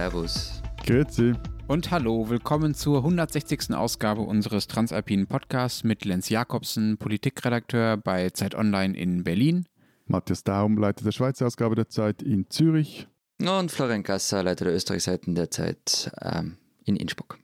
Servus. Grüezi. Und hallo, willkommen zur 160. Ausgabe unseres Transalpinen Podcasts mit Lenz Jakobsen, Politikredakteur bei Zeit Online in Berlin. Matthias Daum, Leiter der Schweizer Ausgabe der Zeit in Zürich. Und Florian Gasser, Leiter der Österreichseiten der Zeit ähm, in Innsbruck.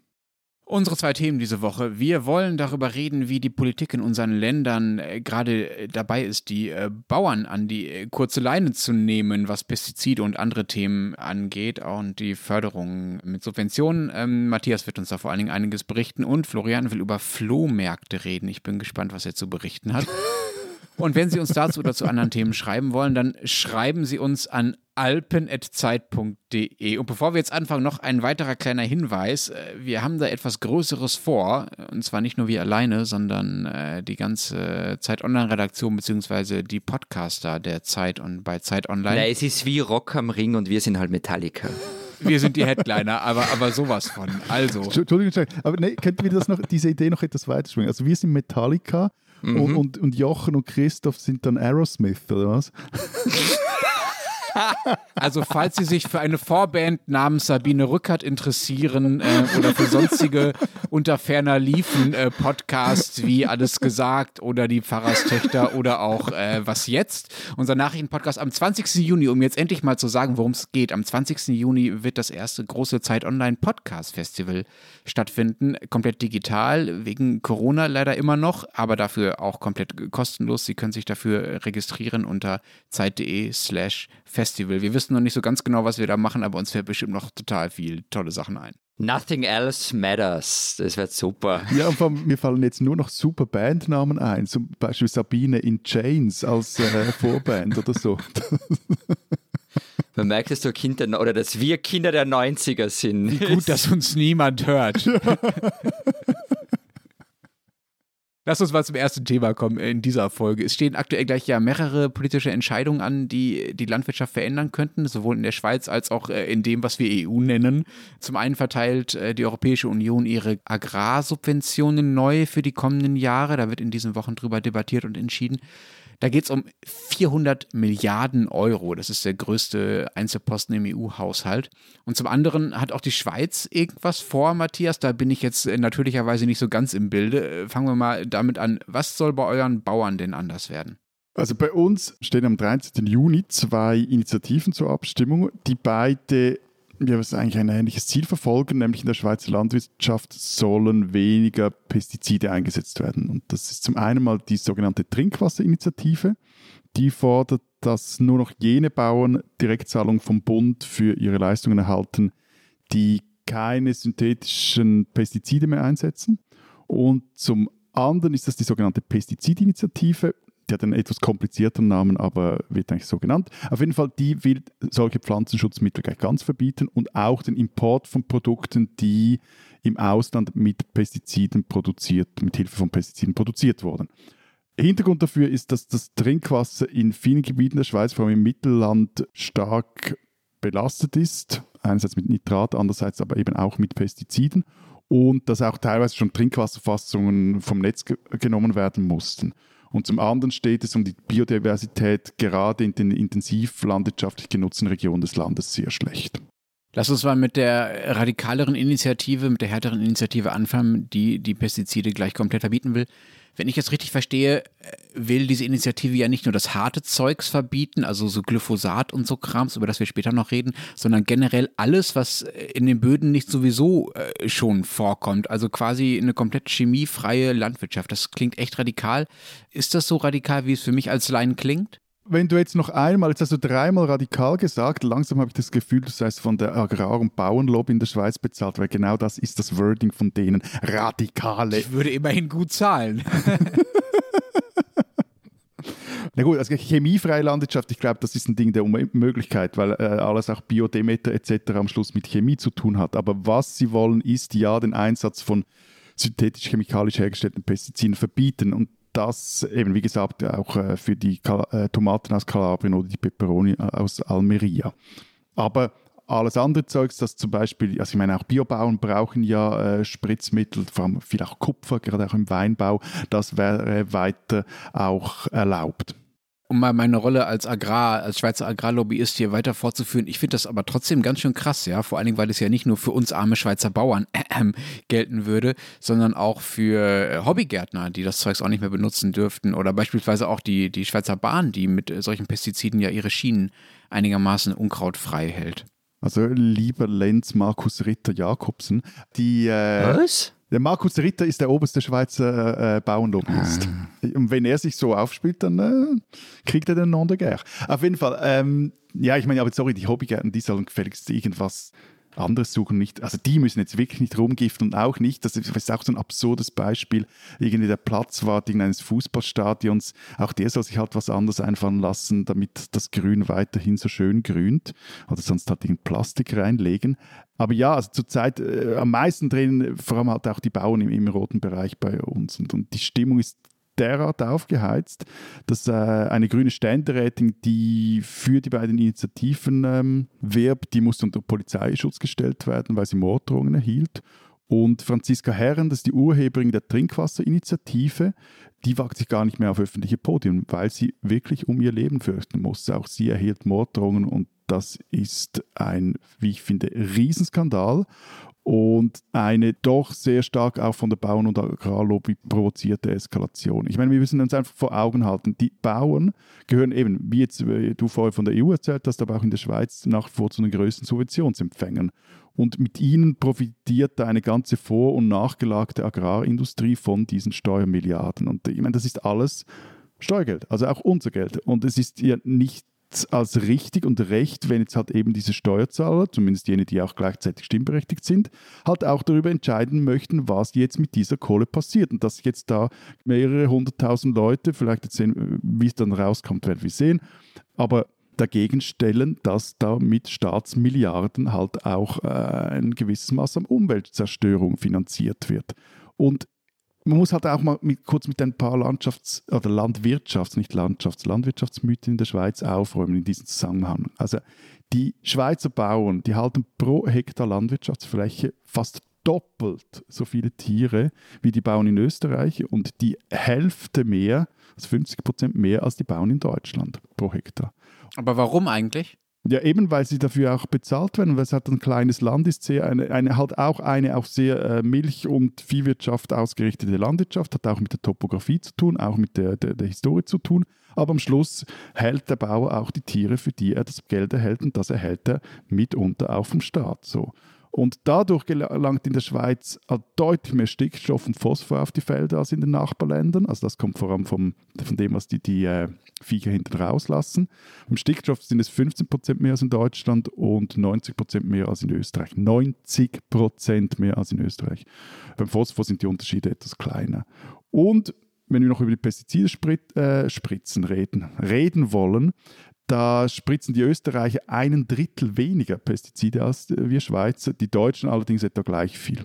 Unsere zwei Themen diese Woche. Wir wollen darüber reden, wie die Politik in unseren Ländern äh, gerade äh, dabei ist, die äh, Bauern an die kurze Leine zu nehmen, was Pestizide und andere Themen angeht und die Förderung mit Subventionen. Ähm, Matthias wird uns da vor allen Dingen einiges berichten und Florian will über Flohmärkte reden. Ich bin gespannt, was er zu berichten hat. Und wenn Sie uns dazu oder zu anderen Themen schreiben wollen, dann schreiben Sie uns an alpen.zeit.de. Und bevor wir jetzt anfangen, noch ein weiterer kleiner Hinweis. Äh, wir haben da etwas Größeres vor. Und zwar nicht nur wir alleine, sondern äh, die ganze Zeit Online-Redaktion beziehungsweise die Podcaster der Zeit und bei Zeit Online. Na, es ist wie Rock am Ring und wir sind halt Metallica. Wir sind die Headliner, aber, aber sowas von. Also. Entschuldigung, aber nee, könnten wir das noch, diese Idee noch etwas weiterschwingen? Also wir sind Metallica mhm. und, und, und Jochen und Christoph sind dann Aerosmith, oder was? Also falls Sie sich für eine Vorband namens Sabine Rückert interessieren äh, oder für sonstige unter ferner Liefen äh, Podcasts wie Alles gesagt oder die Pfarrerstöchter oder auch äh, Was jetzt, unser Nachrichtenpodcast am 20. Juni, um jetzt endlich mal zu sagen, worum es geht. Am 20. Juni wird das erste große Zeit Online Podcast Festival stattfinden, komplett digital, wegen Corona leider immer noch, aber dafür auch komplett kostenlos. Sie können sich dafür registrieren unter zeit.de slash Festival. Wir wissen noch nicht so ganz genau, was wir da machen, aber uns fällt bestimmt noch total viel tolle Sachen ein. Nothing else matters. Das wird super. Ja, und mir fallen jetzt nur noch super Bandnamen ein. Zum Beispiel Sabine in Chains als äh, Vorband oder so. Man merkt, dass du Kind der, oder dass wir Kinder der 90er sind. Wie gut, dass uns niemand hört. Lass uns mal zum ersten Thema kommen in dieser Folge. Es stehen aktuell gleich ja mehrere politische Entscheidungen an, die die Landwirtschaft verändern könnten, sowohl in der Schweiz als auch äh, in dem, was wir EU nennen. Zum einen verteilt äh, die Europäische Union ihre Agrarsubventionen neu für die kommenden Jahre. Da wird in diesen Wochen drüber debattiert und entschieden. Da geht es um 400 Milliarden Euro. Das ist der größte Einzelposten im EU-Haushalt. Und zum anderen hat auch die Schweiz irgendwas vor, Matthias. Da bin ich jetzt äh, natürlicherweise nicht so ganz im Bilde. Äh, fangen wir mal damit an. Was soll bei euren Bauern denn anders werden? Also bei uns stehen am 13. Juni zwei Initiativen zur Abstimmung, die beide wir müssen eigentlich ein ähnliches Ziel verfolgen, nämlich in der Schweizer Landwirtschaft sollen weniger Pestizide eingesetzt werden. Und das ist zum einen mal die sogenannte Trinkwasserinitiative. Die fordert, dass nur noch jene Bauern Direktzahlungen vom Bund für ihre Leistungen erhalten, die keine synthetischen Pestizide mehr einsetzen. Und zum anderen ist das die sogenannte Pestizidinitiative die hat einen etwas komplizierteren Namen, aber wird eigentlich so genannt. Auf jeden Fall, die will solche Pflanzenschutzmittel gleich ganz verbieten und auch den Import von Produkten, die im Ausland mit Pestiziden produziert, mit Hilfe von Pestiziden produziert wurden. Hintergrund dafür ist, dass das Trinkwasser in vielen Gebieten der Schweiz, vor allem im Mittelland, stark belastet ist. Einerseits mit Nitrat, andererseits aber eben auch mit Pestiziden. Und dass auch teilweise schon Trinkwasserfassungen vom Netz ge genommen werden mussten. Und zum anderen steht es um die Biodiversität gerade in den intensiv landwirtschaftlich genutzten Regionen des Landes sehr schlecht. Lass uns mal mit der radikaleren Initiative, mit der härteren Initiative anfangen, die die Pestizide gleich komplett verbieten will. Wenn ich das richtig verstehe, will diese Initiative ja nicht nur das harte Zeugs verbieten, also so Glyphosat und so Krams, über das wir später noch reden, sondern generell alles, was in den Böden nicht sowieso äh, schon vorkommt. Also quasi eine komplett chemiefreie Landwirtschaft. Das klingt echt radikal. Ist das so radikal, wie es für mich als Laien klingt? Wenn du jetzt noch einmal, jetzt hast du dreimal radikal gesagt, langsam habe ich das Gefühl, du seist von der Agrar- und Bauernlobby in der Schweiz bezahlt, weil genau das ist das Wording von denen. Radikale. Ich würde immerhin gut zahlen. Na gut, also chemiefreie Landwirtschaft, ich glaube, das ist ein Ding der Unmöglichkeit, weil äh, alles auch Biodemeter etc. am Schluss mit Chemie zu tun hat. Aber was sie wollen, ist ja den Einsatz von synthetisch-chemikalisch hergestellten Pestiziden verbieten. Und das eben, wie gesagt, auch äh, für die äh, Tomaten aus Kalabrien oder die Peperoni äh, aus Almeria. Aber alles andere Zeugs, das zum Beispiel, also ich meine, auch Biobauern brauchen ja äh, Spritzmittel, vor allem viel auch Kupfer, gerade auch im Weinbau, das wäre weiter auch erlaubt. Um mal meine Rolle als Agrar, als Schweizer Agrarlobbyist hier weiter fortzuführen. Ich finde das aber trotzdem ganz schön krass, ja. Vor allen Dingen, weil es ja nicht nur für uns arme Schweizer Bauern äh, gelten würde, sondern auch für äh, Hobbygärtner, die das Zeugs auch nicht mehr benutzen dürften. Oder beispielsweise auch die, die Schweizer Bahn, die mit äh, solchen Pestiziden ja ihre Schienen einigermaßen unkrautfrei hält. Also lieber Lenz Markus Ritter Jakobsen, die äh, Was? Der Markus Ritter ist der oberste Schweizer äh, Bauernlobbyist. Ah. Und wenn er sich so aufspielt, dann äh, kriegt er den Nom de guerre. Auf jeden Fall, ähm, ja, ich meine, aber sorry, die Hobbygärten, die sollen gefälligst irgendwas anderes suchen nicht, also die müssen jetzt wirklich nicht rumgiften und auch nicht, das ist auch so ein absurdes Beispiel, irgendwie der Platzwart eines Fußballstadions, auch der soll sich halt was anderes einfallen lassen, damit das Grün weiterhin so schön grünt. Oder sonst halt in Plastik reinlegen. Aber ja, also zurzeit äh, am meisten drehen vor allem halt auch die Bauern im, im roten Bereich bei uns. Und, und die Stimmung ist derart aufgeheizt, dass äh, eine grüne Ständerätin, die für die beiden Initiativen ähm, wirbt, die musste unter Polizeischutz gestellt werden, weil sie Morddrohungen erhielt. Und Franziska Herren, das ist die Urheberin der Trinkwasserinitiative, die wagt sich gar nicht mehr auf öffentliche Podien, weil sie wirklich um ihr Leben fürchten muss. Auch sie erhielt Morddrohungen und das ist ein, wie ich finde, Riesenskandal und eine doch sehr stark auch von der Bauern- und Agrarlobby provozierte Eskalation. Ich meine, wir müssen uns einfach vor Augen halten, die Bauern gehören eben, wie jetzt wie du vorher von der EU erzählt hast, aber auch in der Schweiz nach wie vor zu den größten Subventionsempfängern. Und mit ihnen profitiert eine ganze vor- und nachgelagerte Agrarindustrie von diesen Steuermilliarden. Und ich meine, das ist alles Steuergeld, also auch unser Geld. Und es ist ja nicht als richtig und recht, wenn jetzt halt eben diese Steuerzahler, zumindest jene, die auch gleichzeitig stimmberechtigt sind, halt auch darüber entscheiden möchten, was jetzt mit dieser Kohle passiert. Und dass jetzt da mehrere hunderttausend Leute, vielleicht jetzt sehen, wie es dann rauskommt, werden wir sehen, aber dagegen stellen, dass da mit Staatsmilliarden halt auch äh, ein gewisses Maß an Umweltzerstörung finanziert wird. Und man muss halt auch mal mit, kurz mit ein paar Landschafts- oder Landwirtschafts-, nicht Landschafts-, Landwirtschaftsmythen in der Schweiz aufräumen in diesem Zusammenhang. Also die Schweizer Bauern, die halten pro Hektar Landwirtschaftsfläche fast doppelt so viele Tiere wie die Bauern in Österreich und die Hälfte mehr, also 50 Prozent mehr als die Bauern in Deutschland pro Hektar. Aber warum eigentlich? Ja, eben weil sie dafür auch bezahlt werden, weil es halt ein kleines Land ist, sehr eine, eine halt auch eine auf sehr äh, Milch- und Viehwirtschaft ausgerichtete Landwirtschaft, hat auch mit der Topografie zu tun, auch mit der, der, der Historie zu tun. Aber am Schluss hält der Bauer auch die Tiere, für die er das Geld erhält und das erhält er mitunter auch vom Staat. So. Und dadurch gelangt in der Schweiz deutlich mehr Stickstoff und Phosphor auf die Felder als in den Nachbarländern. Also das kommt vor allem vom, von dem, was die, die äh, Viecher hinten rauslassen. Im Stickstoff sind es 15% mehr als in Deutschland und 90% mehr als in Österreich. 90% mehr als in Österreich. Beim Phosphor sind die Unterschiede etwas kleiner. Und wenn wir noch über die Pestizide äh, spritzen reden, reden wollen, da spritzen die Österreicher einen Drittel weniger Pestizide als wir Schweizer, die Deutschen allerdings etwa gleich viel.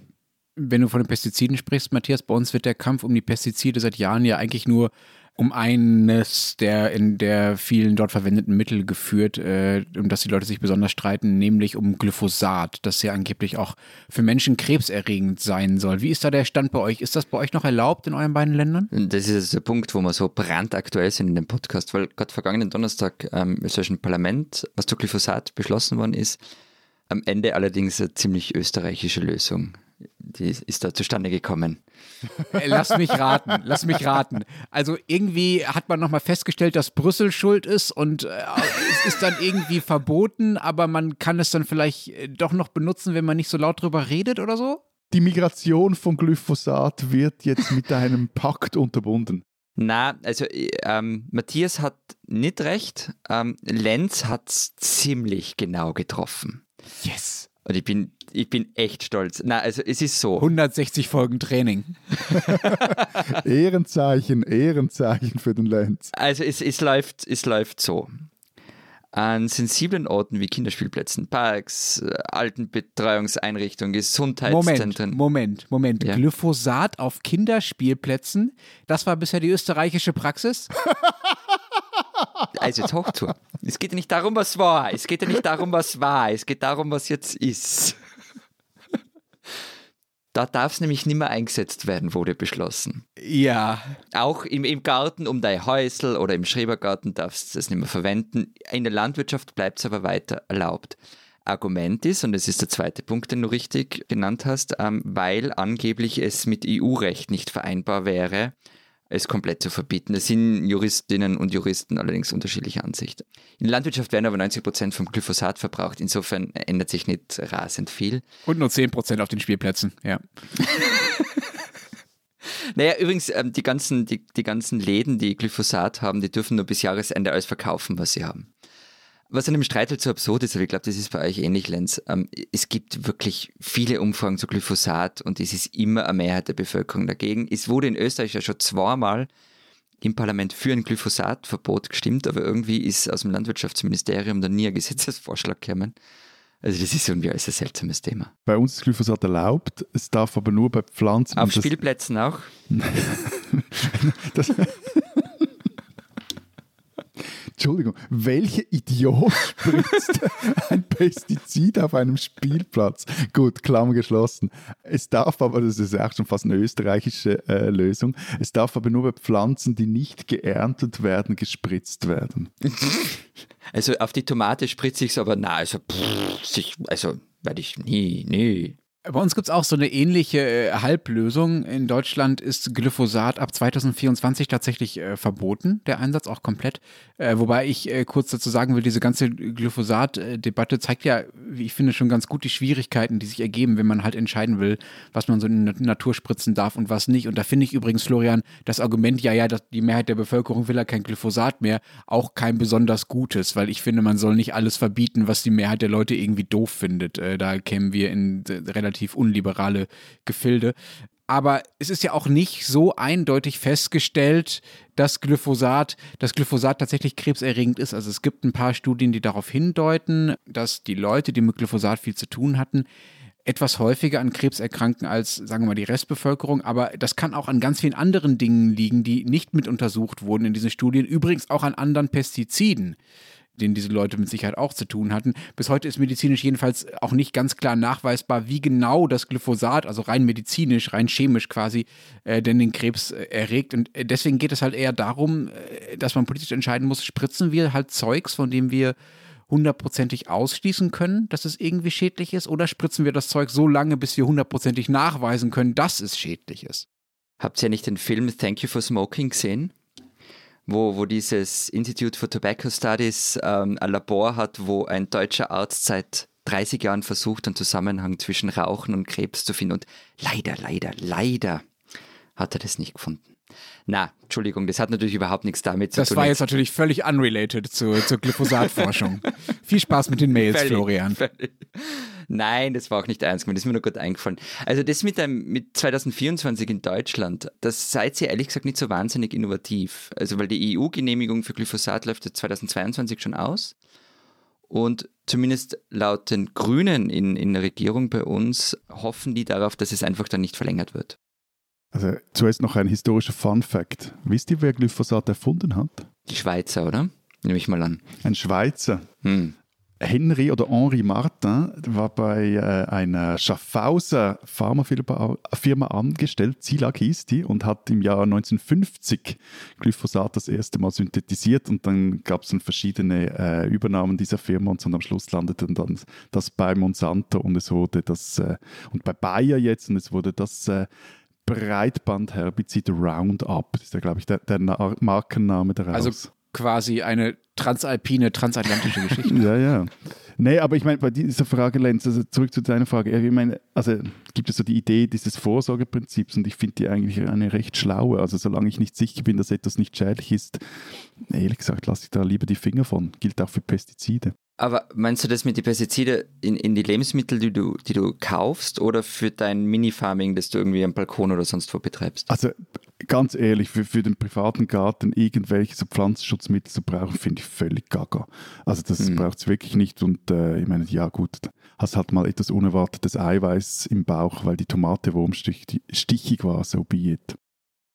Wenn du von den Pestiziden sprichst, Matthias, bei uns wird der Kampf um die Pestizide seit Jahren ja eigentlich nur um eines der in der vielen dort verwendeten Mittel geführt, äh, um das die Leute sich besonders streiten, nämlich um Glyphosat, das ja angeblich auch für Menschen krebserregend sein soll. Wie ist da der Stand bei euch? Ist das bei euch noch erlaubt in euren beiden Ländern? Das ist der Punkt, wo wir so brandaktuell sind in dem Podcast, weil gerade vergangenen Donnerstag ähm, im österreichischen Parlament, was zu Glyphosat beschlossen worden ist, am Ende allerdings eine ziemlich österreichische Lösung die ist da zustande gekommen? Äh, lass mich raten, lass mich raten. Also irgendwie hat man nochmal festgestellt, dass Brüssel schuld ist und äh, es ist dann irgendwie verboten, aber man kann es dann vielleicht äh, doch noch benutzen, wenn man nicht so laut drüber redet oder so? Die Migration von Glyphosat wird jetzt mit einem Pakt unterbunden. Na, also ähm, Matthias hat nicht recht. Ähm, Lenz hat es ziemlich genau getroffen. Yes. Und ich bin, ich bin echt stolz. Na, also es ist so. 160 Folgen Training. Ehrenzeichen, Ehrenzeichen für den Lenz. Also es, es, läuft, es läuft so. An sensiblen Orten wie Kinderspielplätzen, Parks, Altenbetreuungseinrichtungen, Gesundheitszentren. Moment, Moment, Moment. Ja. Glyphosat auf Kinderspielplätzen, das war bisher die österreichische Praxis? Also jetzt hoch zu. Es geht ja nicht darum, was war. Es geht ja nicht darum, was war. Es geht darum, was jetzt ist. Da darf es nämlich nicht mehr eingesetzt werden, wurde beschlossen. Ja. Auch im, im Garten um dein Häusl oder im Schrebergarten darfst du es nicht mehr verwenden. In der Landwirtschaft bleibt es aber weiter erlaubt. Argument ist, und das ist der zweite Punkt, den du richtig genannt hast, ähm, weil angeblich es mit EU-Recht nicht vereinbar wäre, es komplett zu verbieten. Es sind Juristinnen und Juristen allerdings unterschiedlicher Ansicht. In der Landwirtschaft werden aber 90 Prozent vom Glyphosat verbraucht. Insofern ändert sich nicht rasend viel. Und nur 10 Prozent auf den Spielplätzen, ja. Naja, übrigens, ähm, die, ganzen, die, die ganzen Läden, die Glyphosat haben, die dürfen nur bis Jahresende alles verkaufen, was sie haben. Was an dem Streit halt so absurd ist, aber ich glaube, das ist bei euch ähnlich, Lenz. Ähm, es gibt wirklich viele Umfragen zu Glyphosat und es ist immer eine Mehrheit der Bevölkerung dagegen. Es wurde in Österreich ja schon zweimal im Parlament für ein Glyphosatverbot gestimmt, aber irgendwie ist aus dem Landwirtschaftsministerium dann nie ein Gesetzesvorschlag gekommen. Also das ist irgendwie alles ein seltsames Thema. Bei uns ist Glyphosat erlaubt, es darf aber nur bei Pflanzen. Auf Spielplätzen auch? das, Entschuldigung, welcher Idiot spritzt ein Pestizid auf einem Spielplatz? Gut, Klammer geschlossen. Es darf aber, das ist auch schon fast eine österreichische äh, Lösung, es darf aber nur bei Pflanzen, die nicht geerntet werden, gespritzt werden. Also auf die Tomate spritze ich es aber, na, also, pff, also werde ich nie, nie. Bei uns gibt es auch so eine ähnliche äh, Halblösung. In Deutschland ist Glyphosat ab 2024 tatsächlich äh, verboten, der Einsatz auch komplett. Äh, wobei ich äh, kurz dazu sagen will, diese ganze Glyphosat-Debatte zeigt ja, wie ich finde, schon ganz gut die Schwierigkeiten, die sich ergeben, wenn man halt entscheiden will, was man so in die Natur spritzen darf und was nicht. Und da finde ich übrigens, Florian, das Argument, ja, ja, die Mehrheit der Bevölkerung will ja kein Glyphosat mehr, auch kein besonders gutes, weil ich finde, man soll nicht alles verbieten, was die Mehrheit der Leute irgendwie doof findet. Äh, da kämen wir in relativ relativ unliberale Gefilde. Aber es ist ja auch nicht so eindeutig festgestellt, dass Glyphosat, dass Glyphosat tatsächlich krebserregend ist. Also es gibt ein paar Studien, die darauf hindeuten, dass die Leute, die mit Glyphosat viel zu tun hatten, etwas häufiger an Krebs erkranken als, sagen wir mal, die Restbevölkerung. Aber das kann auch an ganz vielen anderen Dingen liegen, die nicht mit untersucht wurden in diesen Studien. Übrigens auch an anderen Pestiziden denen diese Leute mit Sicherheit auch zu tun hatten. Bis heute ist medizinisch jedenfalls auch nicht ganz klar nachweisbar, wie genau das Glyphosat, also rein medizinisch, rein chemisch quasi, äh, denn den Krebs äh, erregt. Und äh, deswegen geht es halt eher darum, äh, dass man politisch entscheiden muss, spritzen wir halt Zeugs, von dem wir hundertprozentig ausschließen können, dass es irgendwie schädlich ist, oder spritzen wir das Zeug so lange, bis wir hundertprozentig nachweisen können, dass es schädlich ist? Habt ihr nicht den Film Thank You for Smoking gesehen? Wo, wo dieses Institute for Tobacco Studies ähm, ein Labor hat, wo ein deutscher Arzt seit 30 Jahren versucht, einen Zusammenhang zwischen Rauchen und Krebs zu finden. Und leider, leider, leider hat er das nicht gefunden. Na, Entschuldigung, das hat natürlich überhaupt nichts damit zu das tun. Das war jetzt natürlich völlig unrelated zu, zur Glyphosat-Forschung. Viel Spaß mit den Mails, völlig, Florian. Völlig. Nein, das war auch nicht ernst gemeint, das ist mir nur gut eingefallen. Also das mit, einem, mit 2024 in Deutschland, das seid ihr ehrlich gesagt nicht so wahnsinnig innovativ. Also weil die EU-Genehmigung für Glyphosat läuft 2022 schon aus. Und zumindest laut den Grünen in, in der Regierung bei uns hoffen die darauf, dass es einfach dann nicht verlängert wird. Also zuerst noch ein historischer Fun Fact. Wisst ihr, wer Glyphosat erfunden hat? Die Schweizer, oder? Nehme ich mal an. Ein Schweizer. Hm. Henry oder Henri Martin war bei äh, einer Schaffhauser Pharmafirma angestellt, Zilag hieß die, und hat im Jahr 1950 Glyphosat das erste Mal synthetisiert und dann gab es dann verschiedene äh, Übernahmen dieser Firma und, und am Schluss landete dann das bei Monsanto und es wurde das, äh, und bei Bayer jetzt und es wurde das äh, Breitbandherbizid Roundup. Das ist ja, glaube ich, der, der Markenname daraus. Also quasi eine transalpine, transatlantische Geschichte. ja, ja. Nee, aber ich meine, bei dieser Frage, Lenz, also zurück zu deiner Frage. Ich meine, also gibt es so die Idee dieses Vorsorgeprinzips und ich finde die eigentlich eine recht schlaue. Also solange ich nicht sicher bin, dass etwas nicht schädlich ist, ehrlich gesagt, lasse ich da lieber die Finger von. Gilt auch für Pestizide. Aber meinst du das mit den Pestiziden in, in die Lebensmittel, die du, die du kaufst oder für dein Mini-Farming, das du irgendwie am Balkon oder sonst wo betreibst? Also ganz ehrlich, für, für den privaten Garten irgendwelche so Pflanzenschutzmittel zu brauchen, finde ich völlig gaga. Also das mhm. braucht es wirklich nicht und äh, ich meine, ja gut, hast halt mal etwas unerwartetes Eiweiß im Bauch, weil die Tomate wurmstichig war, so be it.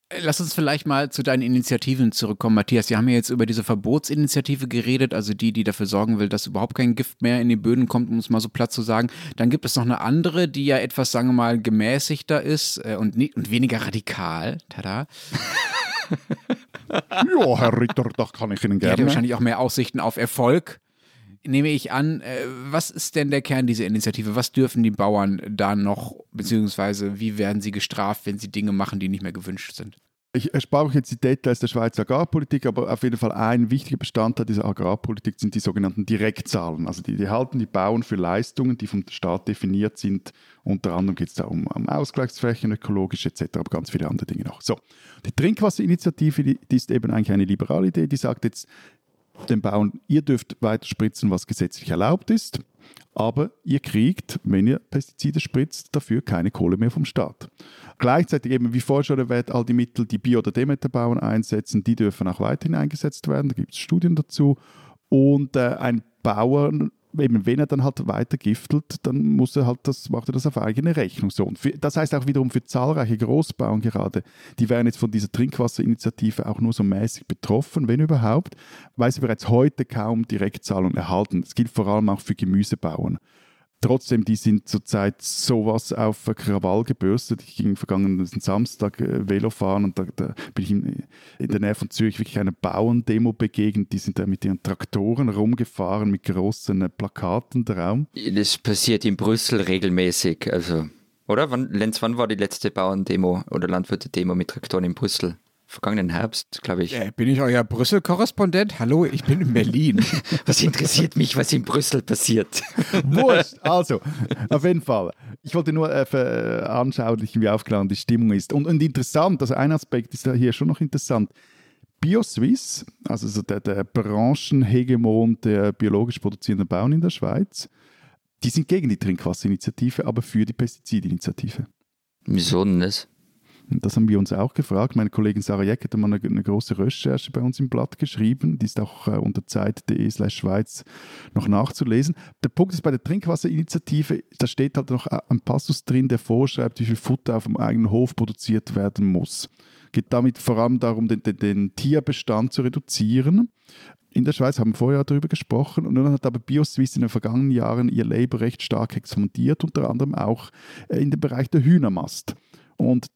Äh, lass uns vielleicht mal zu deinen Initiativen zurückkommen, Matthias. Wir haben ja jetzt über diese Verbotsinitiative geredet, also die, die dafür sorgen will, dass überhaupt kein Gift mehr in die Böden kommt, um es mal so platt zu sagen. Dann gibt es noch eine andere, die ja etwas, sagen wir mal, gemäßigter ist äh, und, und weniger radikal. Tada. ja, Herr Ritter, das kann ich Ihnen gerne. Die hat wahrscheinlich auch mehr Aussichten auf Erfolg nehme ich an, äh, was ist denn der Kern dieser Initiative? Was dürfen die Bauern da noch, beziehungsweise wie werden sie gestraft, wenn sie Dinge machen, die nicht mehr gewünscht sind? Ich erspare euch jetzt die Details der Schweizer Agrarpolitik, aber auf jeden Fall ein wichtiger Bestandteil dieser Agrarpolitik sind die sogenannten Direktzahlen. Also die, die halten die Bauern für Leistungen, die vom Staat definiert sind. Unter anderem geht es da um, um Ausgleichsflächen, ökologisch etc., aber ganz viele andere Dinge noch. So, die Trinkwasserinitiative, die, die ist eben eigentlich eine liberale Idee, die sagt jetzt, den Bauern, ihr dürft weiter spritzen, was gesetzlich erlaubt ist, aber ihr kriegt, wenn ihr Pestizide spritzt, dafür keine Kohle mehr vom Staat. Gleichzeitig eben, wie vorher schon erwähnt, all die Mittel, die Bio- oder Demeterbauern einsetzen, die dürfen auch weiterhin eingesetzt werden. Da gibt es Studien dazu. Und äh, ein Bauer eben, wenn er dann halt weiter giftelt, dann muss er halt das, macht er das auf eigene Rechnung. So. Und für, das heißt auch wiederum für zahlreiche Großbauern gerade, die werden jetzt von dieser Trinkwasserinitiative auch nur so mäßig betroffen, wenn überhaupt, weil sie bereits heute kaum Direktzahlungen erhalten. Das gilt vor allem auch für Gemüsebauern. Trotzdem, die sind zurzeit sowas auf Krawall gebürstet. Ich ging vergangenen Samstag äh, Velo fahren und da, da, bin ich in, in, der Nähe von Zürich wirklich einer Bauerndemo begegnet. Die sind da mit ihren Traktoren rumgefahren mit großen äh, Plakaten drauf. Das passiert in Brüssel regelmäßig. Also, oder? Wann, Lenz, wann war die letzte Bauerndemo oder Landwirte-Demo mit Traktoren in Brüssel? Vergangenen Herbst, glaube ich. Äh, bin ich euer Brüssel-Korrespondent? Hallo, ich bin in Berlin. was interessiert mich, was in Brüssel passiert? Wurscht. Also, auf jeden Fall. Ich wollte nur äh, veranschaulichen, wie aufgeladen die Stimmung ist. Und, und interessant, also ein Aspekt ist hier schon noch interessant. BioSwiss, also so der, der Branchenhegemon der biologisch produzierenden Bauern in der Schweiz, die sind gegen die Trinkwasserinitiative, aber für die Pestizidinitiative. Wieso denn das? Das haben wir uns auch gefragt. Meine Kollegin Sarah Jeck hat mal eine, eine, große Recherche bei uns im Blatt geschrieben. Die ist auch äh, unter zeit.de Schweiz noch nachzulesen. Der Punkt ist bei der Trinkwasserinitiative, da steht halt noch ein Passus drin, der vorschreibt, wie viel Futter auf dem eigenen Hof produziert werden muss. Geht damit vor allem darum, den, den, den Tierbestand zu reduzieren. In der Schweiz haben wir vorher darüber gesprochen und dann hat aber BioSwiss in den vergangenen Jahren ihr Label recht stark expandiert, unter anderem auch äh, in dem Bereich der Hühnermast. Und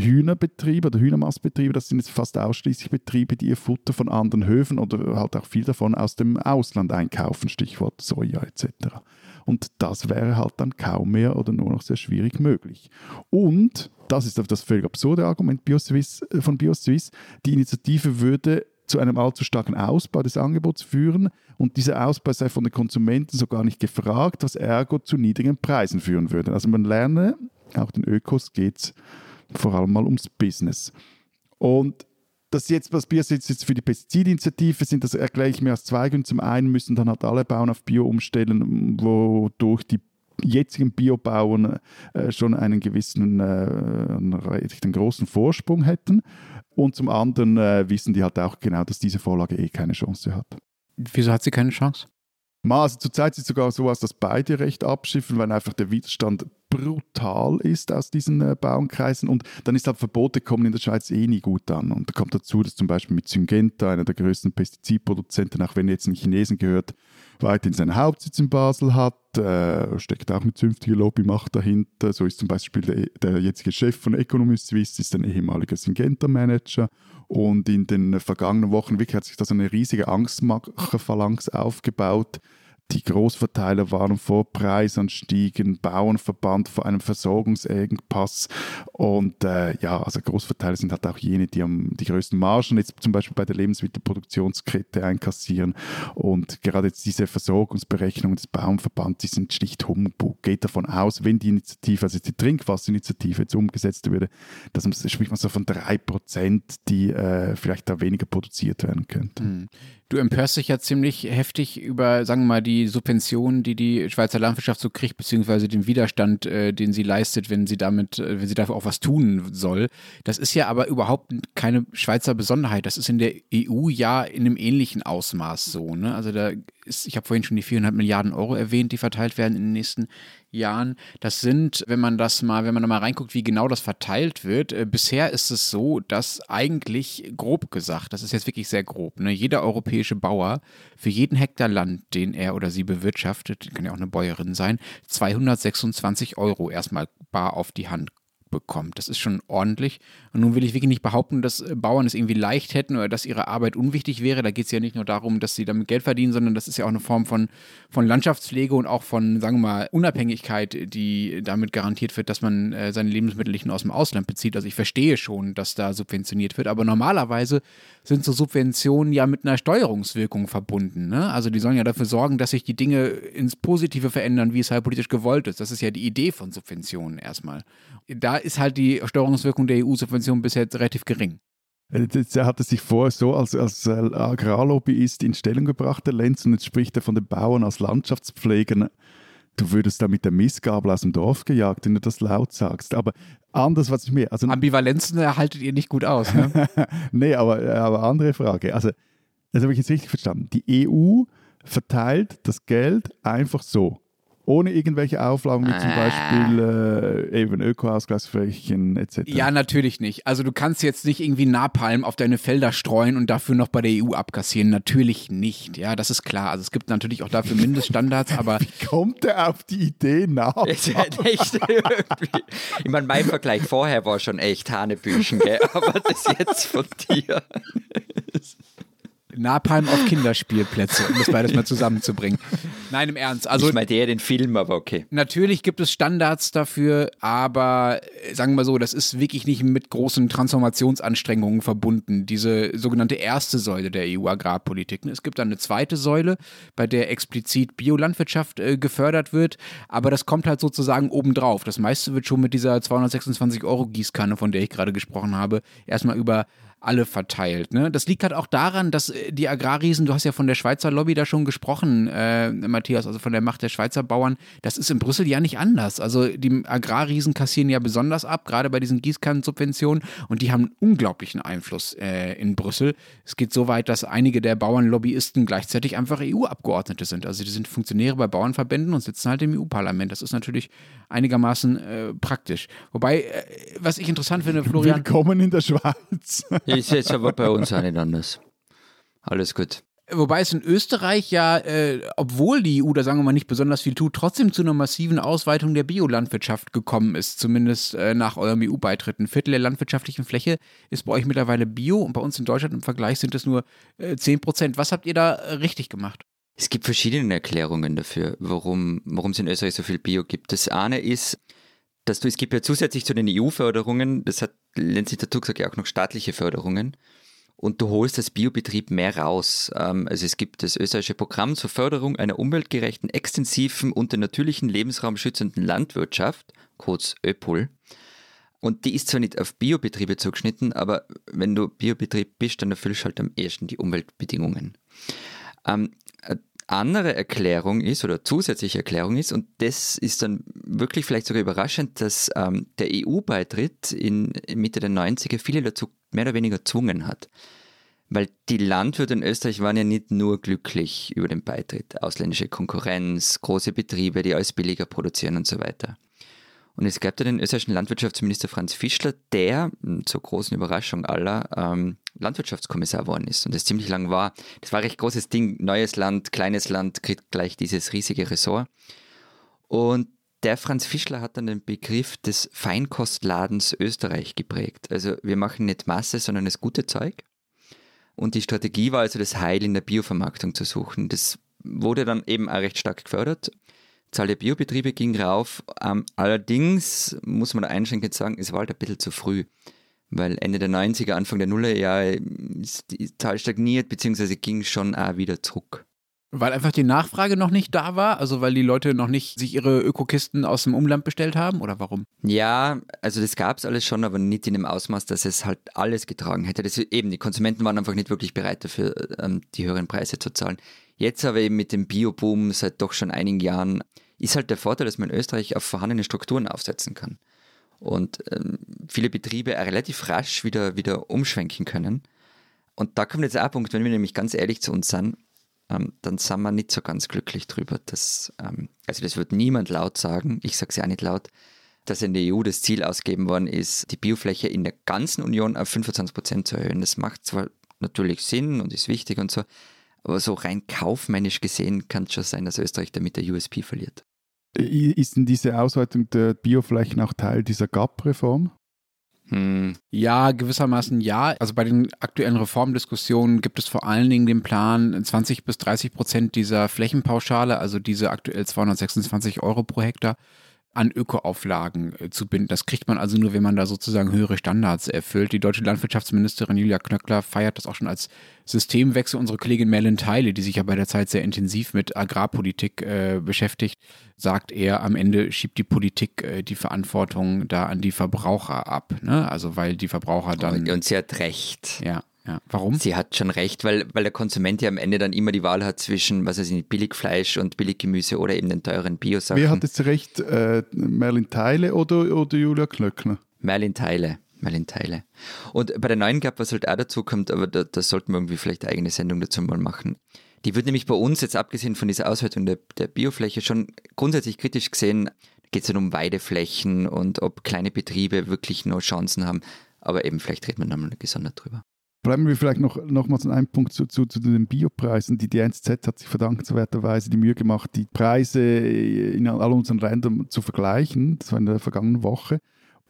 Hühnerbetriebe oder Hühnermastbetriebe, das sind jetzt fast ausschließlich Betriebe, die ihr Futter von anderen Höfen oder halt auch viel davon aus dem Ausland einkaufen, Stichwort Soja etc. Und das wäre halt dann kaum mehr oder nur noch sehr schwierig möglich. Und, das ist das völlig absurde Argument äh, von BioSwiss, die Initiative würde zu einem allzu starken Ausbau des Angebots führen und dieser Ausbau sei von den Konsumenten so gar nicht gefragt, was ergo zu niedrigen Preisen führen würde. Also man lerne, auch den Ökos geht es vor allem mal ums Business. Und das jetzt, was Bio jetzt für die Pestizidinitiative sind, das erkläre ich mir aus zwei Gründen. Zum einen müssen dann halt alle Bauern auf Bio umstellen, wodurch die jetzigen Biobauern äh, schon einen gewissen, äh, einen großen Vorsprung hätten. Und zum anderen äh, wissen die halt auch genau, dass diese Vorlage eh keine Chance hat. Wieso hat sie keine Chance? Also zurzeit sieht es sogar so aus, dass beide recht abschiffen, weil einfach der Widerstand brutal ist aus diesen äh, Bauernkreisen und dann ist halt Verbote kommen in der Schweiz eh nie gut an. Und da kommt dazu, dass zum Beispiel mit Syngenta, einer der größten Pestizidproduzenten, auch wenn jetzt ein Chinesen gehört, weiterhin seinen Hauptsitz in Basel hat, äh, steckt auch mit zünftiger Lobbymacht dahinter. So ist zum Beispiel der, der jetzige Chef von Economy Suisse, ist ein ehemaliger Syngenta-Manager. Und in den vergangenen Wochen wirklich hat sich da so eine riesige Angstmacher-Phalanx aufgebaut, die Großverteiler waren vor Preisanstiegen, Bauernverband vor einem Versorgungsengpass und äh, ja, also Großverteiler sind halt auch jene, die am, die größten Margen jetzt zum Beispiel bei der Lebensmittelproduktionskette einkassieren und gerade jetzt diese Versorgungsberechnungen des Bauernverbands, die sind schlicht Humbug. Geht davon aus, wenn die Initiative, also die Trinkwasserinitiative jetzt umgesetzt würde, dass man, spricht man so von drei Prozent, die äh, vielleicht da weniger produziert werden könnten. Hm. Du empörst dich ja ziemlich heftig über, sagen wir mal, die Subventionen, die die Schweizer Landwirtschaft so kriegt, beziehungsweise den Widerstand, äh, den sie leistet, wenn sie damit, äh, wenn sie dafür auch was tun soll. Das ist ja aber überhaupt keine Schweizer Besonderheit. Das ist in der EU ja in einem ähnlichen Ausmaß so. Ne? Also da ist, ich habe vorhin schon die 400 Milliarden Euro erwähnt, die verteilt werden in den nächsten Jahren. Das sind, wenn man das mal, wenn man da mal reinguckt, wie genau das verteilt wird, äh, bisher ist es so, dass eigentlich grob gesagt, das ist jetzt wirklich sehr grob, ne, jeder europäische Bauer für jeden Hektar Land, den er oder sie bewirtschaftet, kann ja auch eine Bäuerin sein, 226 Euro erstmal bar auf die Hand bekommt. Das ist schon ordentlich. Und nun will ich wirklich nicht behaupten, dass äh, Bauern es irgendwie leicht hätten oder dass ihre Arbeit unwichtig wäre. Da geht es ja nicht nur darum, dass sie damit Geld verdienen, sondern das ist ja auch eine Form von, von Landschaftspflege und auch von, sagen wir mal, Unabhängigkeit, die damit garantiert wird, dass man äh, seine Lebensmittel nicht nur aus dem Ausland bezieht. Also ich verstehe schon, dass da subventioniert wird, aber normalerweise sind so Subventionen ja mit einer Steuerungswirkung verbunden. Ne? Also die sollen ja dafür sorgen, dass sich die Dinge ins Positive verändern, wie es halt politisch gewollt ist. Das ist ja die Idee von Subventionen erstmal. Da ist halt die Steuerungswirkung der EU-Subvention bisher relativ gering. Er hat sich vorher so als, als Agrarlobbyist in Stellung gebracht, der Lenz, und jetzt spricht er von den Bauern als Landschaftspflegern. Du würdest da mit der Missgabel aus dem Dorf gejagt, wenn du das laut sagst. Aber anders, was ich mir. Also, Ambivalenzen erhaltet ihr nicht gut aus, ne? nee, aber, aber andere Frage. Also, das habe ich jetzt richtig verstanden. Die EU verteilt das Geld einfach so ohne irgendwelche Auflagen wie zum ah. Beispiel äh, eben Ökoausgleichsflächen etc. Ja, natürlich nicht. Also du kannst jetzt nicht irgendwie Napalm auf deine Felder streuen und dafür noch bei der EU abkassieren. Natürlich nicht. Ja, das ist klar. Also es gibt natürlich auch dafür Mindeststandards, aber. Wie kommt er auf die Idee nach? echt ich meine, mein Vergleich vorher war schon echt Hanebüchen, gell? aber das jetzt von dir. Napalm auf Kinderspielplätze, um das beides mal zusammenzubringen. Nein, im Ernst. Also, ich meine eher den Film, aber okay. Natürlich gibt es Standards dafür, aber äh, sagen wir mal so, das ist wirklich nicht mit großen Transformationsanstrengungen verbunden. Diese sogenannte erste Säule der EU-Agrarpolitik. Es gibt dann eine zweite Säule, bei der explizit Biolandwirtschaft äh, gefördert wird, aber das kommt halt sozusagen obendrauf. Das meiste wird schon mit dieser 226 Euro Gießkanne, von der ich gerade gesprochen habe, erstmal über alle verteilt. Ne? Das liegt halt auch daran, dass äh, die Agrarriesen, du hast ja von der Schweizer Lobby da schon gesprochen, äh, Matthias, also von der Macht der Schweizer Bauern, das ist in Brüssel ja nicht anders. Also die Agrarriesen kassieren ja besonders ab, gerade bei diesen Gießkannensubventionen und die haben einen unglaublichen Einfluss äh, in Brüssel. Es geht so weit, dass einige der Bauernlobbyisten gleichzeitig einfach EU-Abgeordnete sind. Also die sind Funktionäre bei Bauernverbänden und sitzen halt im EU-Parlament. Das ist natürlich einigermaßen äh, praktisch. Wobei, äh, was ich interessant finde, Florian. Willkommen in der Schweiz. Ist jetzt aber bei uns auch nicht anders. Alles gut. Wobei es in Österreich ja, äh, obwohl die EU da sagen wir mal nicht besonders viel tut, trotzdem zu einer massiven Ausweitung der Biolandwirtschaft gekommen ist, zumindest äh, nach eurem EU-Beitritt. Ein Viertel der landwirtschaftlichen Fläche ist bei euch mittlerweile Bio und bei uns in Deutschland im Vergleich sind es nur äh, 10 Prozent. Was habt ihr da äh, richtig gemacht? Es gibt verschiedene Erklärungen dafür, warum es in Österreich so viel Bio gibt. Das eine ist, dass du, es gibt ja zusätzlich zu den EU-Förderungen, das hat Lenzi dazu gesagt, ja auch noch staatliche Förderungen. Und du holst als Biobetrieb mehr raus. Ähm, also es gibt das österreichische Programm zur Förderung einer umweltgerechten, extensiven und den natürlichen Lebensraum schützenden Landwirtschaft, kurz ÖPOL. Und die ist zwar nicht auf Biobetriebe zugeschnitten, aber wenn du Biobetrieb bist, dann erfüllst du halt am ersten die Umweltbedingungen. Ähm, andere Erklärung ist oder zusätzliche Erklärung ist, und das ist dann wirklich vielleicht sogar überraschend, dass ähm, der EU-Beitritt in Mitte der 90er viele dazu mehr oder weniger gezwungen hat. Weil die Landwirte in Österreich waren ja nicht nur glücklich über den Beitritt. Ausländische Konkurrenz, große Betriebe, die alles billiger produzieren und so weiter. Und es gab da den österreichischen Landwirtschaftsminister Franz Fischler, der hm, zur großen Überraschung aller ähm, Landwirtschaftskommissar geworden ist und das ziemlich lang war. Das war ein recht großes Ding. Neues Land, kleines Land, kriegt gleich dieses riesige Ressort. Und der Franz Fischler hat dann den Begriff des Feinkostladens Österreich geprägt. Also wir machen nicht Masse, sondern das gute Zeug. Und die Strategie war also das Heil in der Biovermarktung zu suchen. Das wurde dann eben auch recht stark gefördert. Zahl der Biobetriebe ging rauf. Ähm, allerdings muss man einschränkend sagen, es war halt ein bisschen zu früh. Weil Ende der 90er, Anfang der Nullerjahre ist die Zahl stagniert, beziehungsweise ging schon auch wieder zurück. Weil einfach die Nachfrage noch nicht da war? Also weil die Leute noch nicht sich ihre Ökokisten aus dem Umland bestellt haben? Oder warum? Ja, also das gab es alles schon, aber nicht in dem Ausmaß, dass es halt alles getragen hätte. Das, eben, die Konsumenten waren einfach nicht wirklich bereit dafür, ähm, die höheren Preise zu zahlen. Jetzt aber eben mit dem Bioboom seit doch schon einigen Jahren ist halt der Vorteil, dass man in Österreich auf vorhandene Strukturen aufsetzen kann. Und ähm, viele Betriebe relativ rasch wieder, wieder umschwenken können. Und da kommt jetzt ein Punkt, wenn wir nämlich ganz ehrlich zu uns sind, ähm, dann sind wir nicht so ganz glücklich drüber. Dass, ähm, also das wird niemand laut sagen, ich sage es ja auch nicht laut, dass in der EU das Ziel ausgegeben worden ist, die Biofläche in der ganzen Union auf 25 Prozent zu erhöhen. Das macht zwar natürlich Sinn und ist wichtig und so, aber so rein kaufmännisch gesehen kann es schon sein, dass Österreich damit der USP verliert. Ist denn diese Ausweitung der Bioflächen auch Teil dieser GAP-Reform? Hm. Ja, gewissermaßen ja. Also bei den aktuellen Reformdiskussionen gibt es vor allen Dingen den Plan, 20 bis 30 Prozent dieser Flächenpauschale, also diese aktuell 226 Euro pro Hektar, an Ökoauflagen äh, zu binden. Das kriegt man also nur, wenn man da sozusagen höhere Standards erfüllt. Die deutsche Landwirtschaftsministerin Julia Knöckler feiert das auch schon als Systemwechsel. Unsere Kollegin Merlin Teile, die sich ja bei der Zeit sehr intensiv mit Agrarpolitik äh, beschäftigt, sagt er, am Ende schiebt die Politik äh, die Verantwortung da an die Verbraucher ab. Ne? Also weil die Verbraucher dann... Und sie hat recht. Ja. Ja. Warum? Sie hat schon recht, weil, weil der Konsument ja am Ende dann immer die Wahl hat zwischen, was weiß ich, Billigfleisch und Billiggemüse oder eben den teuren Biosachen. Wer hat jetzt recht, äh, Merlin Teile oder, oder Julia Klöckner? Merlin Teile. Merlin Teile. Und bei der neuen Gap, was halt auch dazu kommt, aber da, da sollten wir irgendwie vielleicht eine eigene Sendung dazu mal machen. Die wird nämlich bei uns, jetzt abgesehen von dieser Auswertung der, der Biofläche, schon grundsätzlich kritisch gesehen. Da geht es dann um Weideflächen und ob kleine Betriebe wirklich noch Chancen haben. Aber eben, vielleicht reden wir nochmal gesondert drüber. Bleiben wir vielleicht noch, nochmals an einem Punkt zu, zu, zu, den Biopreisen. Die DNZ hat sich verdankenswerterweise die Mühe gemacht, die Preise in all unseren Ländern zu vergleichen. Das war in der vergangenen Woche.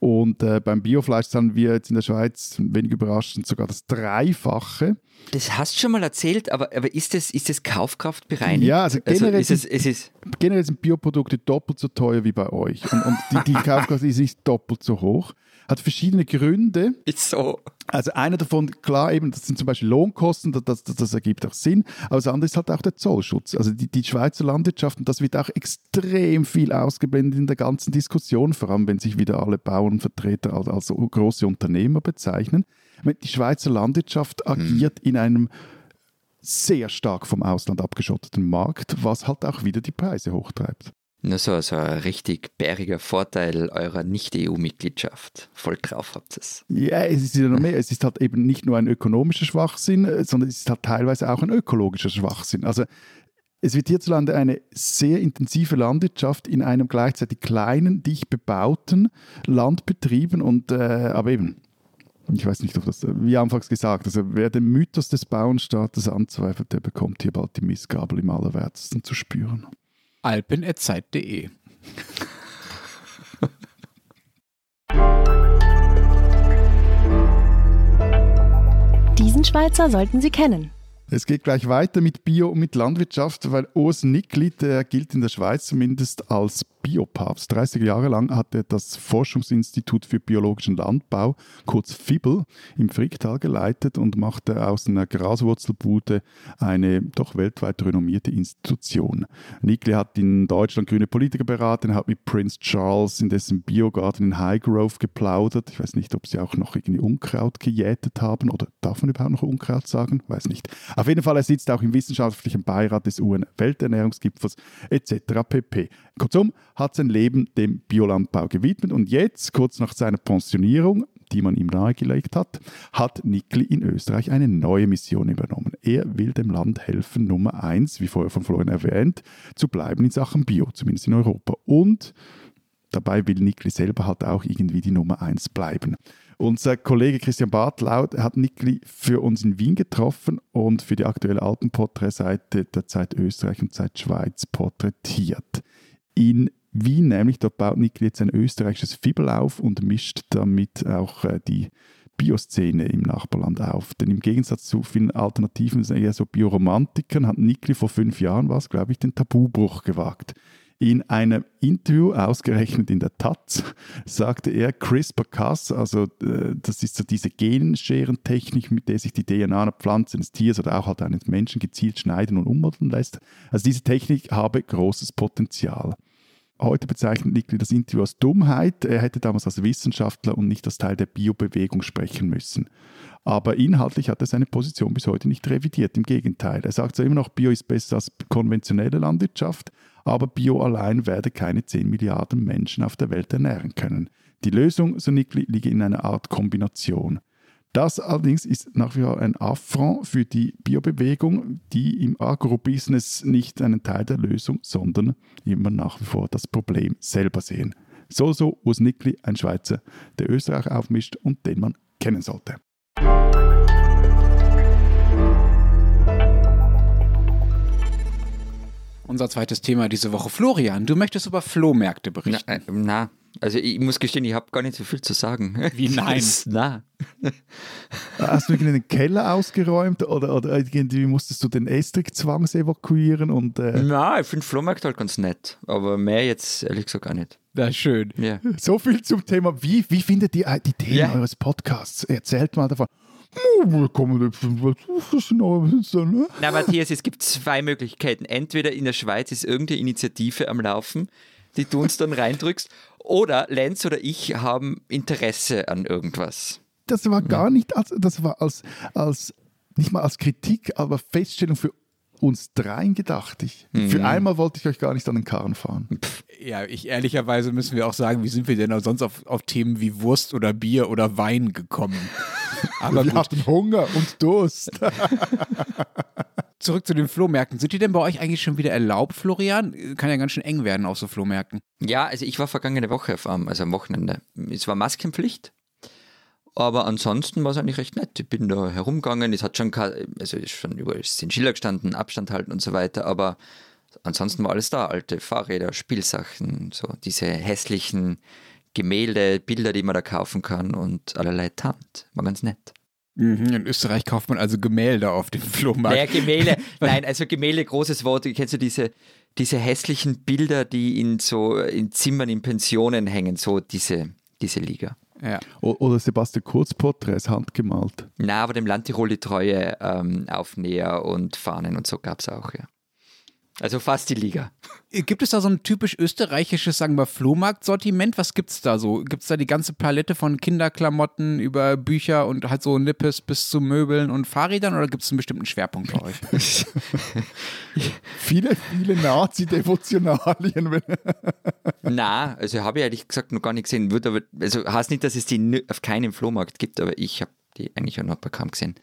Und äh, beim Biofleisch zahlen wir jetzt in der Schweiz, wenig überraschend, sogar das Dreifache. Das hast du schon mal erzählt, aber, aber ist das, ist das kaufkraftbereinigt? Ja, also, also generell, also ist es, es ist generell sind Bioprodukte doppelt so teuer wie bei euch. Und, und die, die Kaufkraft ist nicht doppelt so hoch. Hat verschiedene Gründe. Ist so. Also einer davon, klar, eben, das sind zum Beispiel Lohnkosten, das, das, das ergibt auch Sinn. Aber das andere ist halt auch der Zollschutz. Also die, die Schweizer Landwirtschaft, und das wird auch extrem viel ausgeblendet in der ganzen Diskussion, vor allem wenn sich wieder alle Bauernvertreter als, als große Unternehmer bezeichnen. Die Schweizer Landwirtschaft hm. agiert mhm. in einem sehr stark vom Ausland abgeschotteten Markt, was halt auch wieder die Preise hochtreibt. Nur so, so ein richtig bäriger Vorteil eurer Nicht-EU-Mitgliedschaft. Voll drauf habt ihr es. Ja, es ist ja noch mehr. Es ist halt eben nicht nur ein ökonomischer Schwachsinn, sondern es ist halt teilweise auch ein ökologischer Schwachsinn. Also es wird hierzulande eine sehr intensive Landwirtschaft in einem gleichzeitig kleinen, dicht bebauten Land betrieben und äh, aber eben ich weiß nicht, ob das, wie anfangs gesagt, also wer den Mythos des Bauernstaates anzweifelt, der bekommt hier bald die Missgabel im Allerwertesten zu spüren. alpen.zeit.de Diesen Schweizer sollten Sie kennen. Es geht gleich weiter mit Bio und mit Landwirtschaft, weil Urs Nickli, der gilt in der Schweiz zumindest als Biopapst. 30 Jahre lang hat er das Forschungsinstitut für biologischen Landbau, kurz FIBEL, im Fricktal geleitet und machte aus einer Graswurzelbude eine doch weltweit renommierte Institution. Nickli hat in Deutschland grüne Politiker beraten, hat mit Prince Charles in dessen Biogarten in Highgrove geplaudert. Ich weiß nicht, ob sie auch noch irgendwie Unkraut gejätet haben oder darf man überhaupt noch Unkraut sagen? Weiß nicht. Auf jeden Fall, er sitzt auch im wissenschaftlichen Beirat des UN-Welternährungsgipfels etc. pp. Kurzum, hat sein Leben dem Biolandbau gewidmet und jetzt, kurz nach seiner Pensionierung, die man ihm nahegelegt hat, hat Nikli in Österreich eine neue Mission übernommen. Er will dem Land helfen, Nummer eins, wie vorher von Florian erwähnt, zu bleiben in Sachen Bio, zumindest in Europa. Und dabei will Nikli selber halt auch irgendwie die Nummer eins bleiben. Unser Kollege Christian Bartlaut hat Nikli für uns in Wien getroffen und für die aktuelle Alpenporträtseite der Zeit Österreich und Zeit Schweiz porträtiert. In Wien nämlich, dort baut Nikli jetzt ein österreichisches Fibel auf und mischt damit auch äh, die Bioszene im Nachbarland auf. Denn im Gegensatz zu vielen Alternativen, eher so Bioromantikern, hat Nikli vor fünf Jahren was, glaube ich, den Tabubruch gewagt. In einem Interview, ausgerechnet in der Taz, sagte er, CRISPR-Cas, also äh, das ist so diese Genscheren-Technik, mit der sich die DNA einer Pflanze, eines Tiers oder auch halt eines Menschen gezielt schneiden und umwandeln lässt. Also diese Technik habe großes Potenzial. Heute bezeichnet Nikli das Interview als Dummheit. Er hätte damals als Wissenschaftler und nicht als Teil der Biobewegung sprechen müssen. Aber inhaltlich hat er seine Position bis heute nicht revidiert. Im Gegenteil. Er sagt zwar immer noch, Bio ist besser als konventionelle Landwirtschaft, aber Bio allein werde keine 10 Milliarden Menschen auf der Welt ernähren können. Die Lösung, so Nikli, liege in einer Art Kombination. Das allerdings ist nach wie vor ein Affront für die Biobewegung, die im Agrobusiness nicht einen Teil der Lösung, sondern immer nach wie vor das Problem selber sehen. So, so Urs Nickli, ein Schweizer, der Österreich aufmischt und den man kennen sollte. Unser zweites Thema diese Woche. Florian, du möchtest über Flohmärkte berichten. Na, äh, na, also ich muss gestehen, ich habe gar nicht so viel zu sagen. Wie nein? na. Hast du irgendwie den Keller ausgeräumt oder, oder irgendwie musstest du den Estrich zwangs evakuieren? Und, äh, Na, ich finde Flohmarkt halt ganz nett, aber mehr jetzt ehrlich gesagt gar nicht. Na schön. Ja. So viel zum Thema. Wie, wie findet ihr die Themen Ja. eures Podcasts? Erzählt mal davon. Oh, ne? Na, Matthias, es gibt zwei Möglichkeiten. Entweder in der Schweiz ist irgendeine Initiative am Laufen, die du uns dann reindrückst, oder Lenz oder ich haben Interesse an irgendwas. Das war gar nicht, als, das war als, als, nicht mal als Kritik, aber Feststellung für uns dreien gedacht. Ich, Für einmal wollte ich euch gar nicht an den Karren fahren. Ja, ich ehrlicherweise müssen wir auch sagen, wie sind wir denn auch sonst auf, auf Themen wie Wurst oder Bier oder Wein gekommen? Aber Wir gut, hatten Hunger und Durst. zurück zu den Flohmärkten. Sind die denn bei euch eigentlich schon wieder erlaubt, Florian? Kann ja ganz schön eng werden auf so Flohmärkten. Ja, also ich war vergangene Woche auf also am Wochenende. Es war Maskenpflicht, aber ansonsten war es eigentlich recht nett. Ich bin da herumgegangen, es hat schon, also schon überall sind Schilder gestanden, Abstand halten und so weiter, aber ansonsten war alles da, alte Fahrräder, Spielsachen, so diese hässlichen Gemälde, Bilder, die man da kaufen kann und allerlei Tant. War ganz nett. Mhm, in Österreich kauft man also Gemälde auf dem Flohmarkt. Naja, Gemälde, nein, also Gemälde, großes Wort. Kennst du diese, diese hässlichen Bilder, die in so in Zimmern, in Pensionen hängen, so diese, diese Liga. Ja. Oder Sebastian Kurz Porträts handgemalt. Na, aber dem Land Tirol die Treue ähm, Aufnäher und Fahnen und so gab es auch, ja. Also fast die Liga. Gibt es da so ein typisch österreichisches, sagen wir, Flohmarkt-Sortiment? Was gibt's da so? Gibt's da die ganze Palette von Kinderklamotten über Bücher und halt so Nippes bis zu Möbeln und Fahrrädern oder gibt es einen bestimmten Schwerpunkt bei euch? Viele, viele Nazi-Devotionalien. Na, also habe ich ehrlich gesagt noch gar nicht gesehen. Wird aber, also heißt nicht, dass es die auf keinem Flohmarkt gibt, aber ich habe die eigentlich auch noch bei kaum gesehen.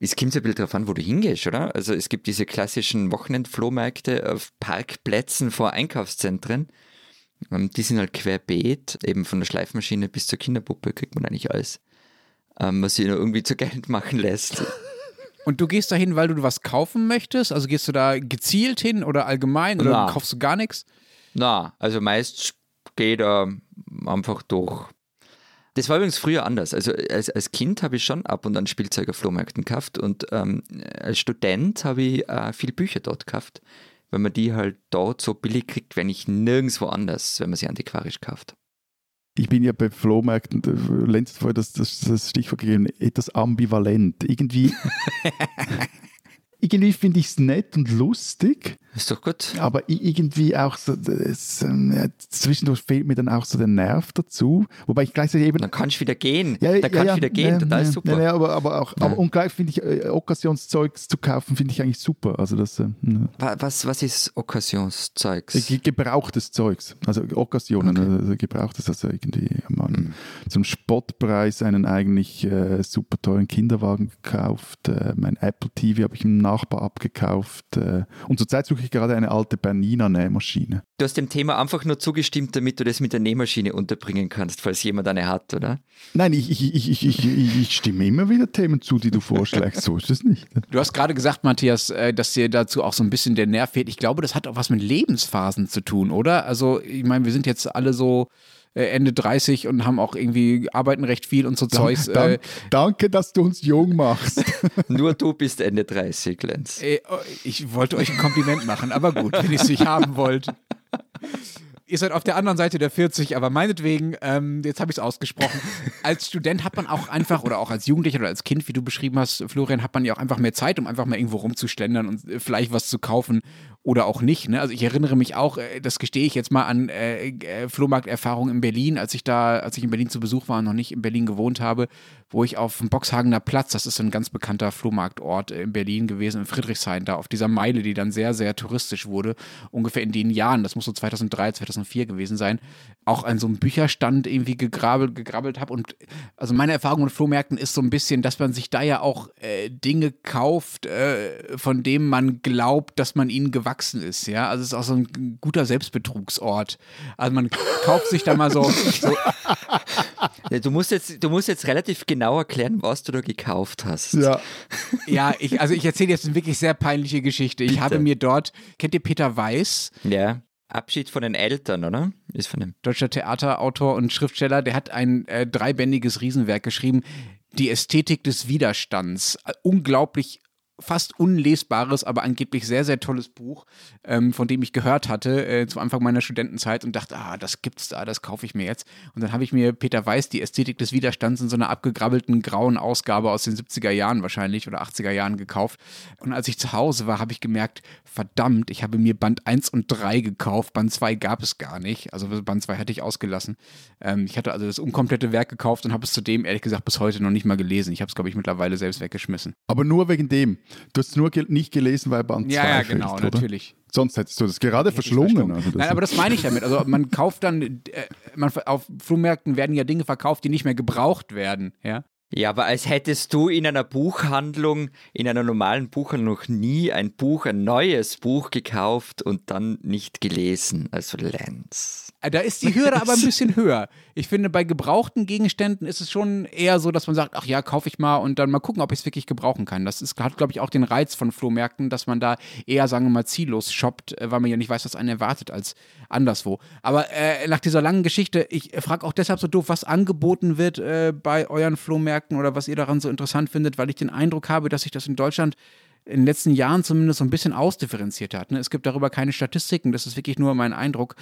Es kommt so ein bisschen darauf an, wo du hingehst, oder? Also es gibt diese klassischen Wochenendflohmärkte auf Parkplätzen vor Einkaufszentren. Ähm, Die sind halt querbeet, eben von der Schleifmaschine bis zur Kinderpuppe kriegt man eigentlich alles, ähm, was sich nur irgendwie zu Geld machen lässt. Und du gehst da hin, weil du was kaufen möchtest? Also gehst du da gezielt hin oder allgemein oder Na. kaufst du gar nichts? Na, also meist geht er einfach durch. Das war übrigens früher anders. Also als, als Kind habe ich schon ab und an Spielzeug auf Flohmärkten gekauft und ähm, als Student habe ich äh, viel Bücher dort gekauft, weil man die halt dort so billig kriegt, wenn ich nirgendwo anders, wenn man sie antiquarisch kauft. Ich bin ja bei Flohmärkten, Lenz hat vorher das, das, das Stichwort gegeben, etwas ambivalent. Irgendwie, irgendwie finde ich es nett und lustig, Ist doch gut. aber irgendwie auch so, das, ja, zwischendurch fehlt mir dann auch so der Nerv dazu. Wobei ich gleichzeitig eben Dann kannst du wieder gehen. Ja, da kannst du wieder gehen, ja, total ja, super. Ja, ja, aber, aber auch, aber und gleich finde ich, äh, Okkasionszeug zu kaufen, finde ich eigentlich super. Also das äh, Wa- Was, was ist Occasionszeugs? ge- gebrauchtes Zeugs, also Okkasionen, Okay. also gebrauchtes, also irgendwie mal Mhm. zum Spottpreis einen eigentlich äh, super teuren Kinderwagen gekauft. Äh, mein Apple TV habe ich im Nachbar abgekauft. Äh, und zurzeit suche ich gerade eine alte Bernina Nähmaschine. Du hast dem Thema einfach nur zugestimmt, damit du das mit der Nähmaschine unterbringen kannst, falls jemand eine hat, oder? Nein, ich, ich, ich, ich, ich, ich, ich stimme immer wieder Themen zu, die du vorschlägst. So ist es nicht. Du hast gerade gesagt, Matthias, äh, dass dir dazu auch so ein bisschen der Nerv fehlt. Ich glaube, das hat auch was mit Lebensphasen zu tun, oder? Also, ich meine, wir sind jetzt alle so äh, Ende 30 und haben auch irgendwie, arbeiten recht viel und so Zeugs. Dank, Äh, danke, dass du uns jung machst. Nur du bist Ende 30, Lenz. äh, oh, ich wollte euch ein Kompliment machen, aber gut, wenn ihr es nicht haben wollt. Ihr seid auf der anderen Seite der 40, aber meinetwegen, ähm, jetzt habe ich es ausgesprochen. Als Student hat man auch einfach, oder auch als Jugendlicher oder als Kind, wie du beschrieben hast, Florian, hat man ja auch einfach mehr Zeit, um einfach mal irgendwo rumzuschlendern und äh, vielleicht was zu kaufen oder auch nicht. Ne? Also ich erinnere mich auch, äh, das gestehe ich jetzt mal an äh, äh, Flohmarkterfahrungen in Berlin, als ich da, als ich in Berlin zu Besuch war und noch nicht in Berlin gewohnt habe, wo ich auf dem Boxhagener Platz, das ist ein ganz bekannter Flohmarktort in Berlin gewesen, in Friedrichshain, da auf dieser Meile, die dann sehr, sehr touristisch wurde, ungefähr in den Jahren, das muss so 2003, 2004 2004 gewesen sein, auch an so einem Bücherstand irgendwie gegrabbelt, gegrabbelt habe. Und also meine Erfahrung mit Flohmärkten ist so ein bisschen, dass man sich da ja auch äh, Dinge kauft, äh, von denen man glaubt, dass man ihnen gewachsen ist. Ja, also es ist auch so ein guter Selbstbetrugsort. Also man kauft sich da mal so. so du, musst jetzt, du musst jetzt relativ genau erklären, was du da gekauft hast. Ja. ja, ich, also ich erzähle jetzt eine wirklich sehr peinliche Geschichte. Ich Bitte. habe mir dort, kennt ihr Peter Weiß? Ja. Abschied von den Eltern, oder? Ist von dem. Deutscher Theaterautor und Schriftsteller, der hat ein äh, dreibändiges Riesenwerk geschrieben, Die Ästhetik des Widerstands. Äh, unglaublich fast unlesbares, aber angeblich sehr, sehr tolles Buch, ähm, von dem ich gehört hatte äh, zu Anfang meiner Studentenzeit und dachte, ah, das gibt's da, das kaufe ich mir jetzt. Und dann habe ich mir Peter Weiß, die Ästhetik des Widerstands in so einer abgegrabbelten grauen Ausgabe aus den 70er Jahren wahrscheinlich oder 80er Jahren gekauft. Und als ich zu Hause war, habe ich gemerkt, verdammt, ich habe mir Band 1 und 3 gekauft, Band 2 gab es gar nicht. Also Band 2 hatte ich ausgelassen. Ähm, ich hatte also das unkomplette Werk gekauft und habe es zudem, ehrlich gesagt, bis heute noch nicht mal gelesen. Ich habe es, glaube ich, mittlerweile selbst weggeschmissen. Aber nur wegen dem. Du hast es nur ge nicht gelesen, weil Band 2 Ja, ja, genau, oder? natürlich. Sonst hättest du das gerade verschlungen. verschlungen. Also das Nein, aber das meine ich damit. Also man kauft dann, äh, man, auf Flohmärkten werden ja Dinge verkauft, die nicht mehr gebraucht werden. Ja? Ja, aber als hättest du in einer Buchhandlung, in einer normalen Buchhandlung noch nie ein Buch, ein neues Buch gekauft und dann nicht gelesen. Also Lenz. Äh, Da ist die Hürde aber ein bisschen höher. Ich finde, bei gebrauchten Gegenständen ist es schon eher so, dass man sagt, ach ja, kaufe ich mal und dann mal gucken, ob ich es wirklich gebrauchen kann. Das ist, hat, glaube ich, auch den Reiz von Flohmärkten, dass man da eher, sagen wir mal, ziellos shoppt, äh, weil man ja nicht weiß, was einen erwartet als anderswo. Aber äh, nach dieser langen Geschichte, ich frage auch deshalb so doof, was angeboten wird äh, bei euren Flohmärkten oder was ihr daran so interessant findet, weil ich den Eindruck habe, dass sich das in Deutschland in den letzten Jahren zumindest so ein bisschen ausdifferenziert hat. Ne? Es gibt darüber keine Statistiken, das ist wirklich nur mein Eindruck.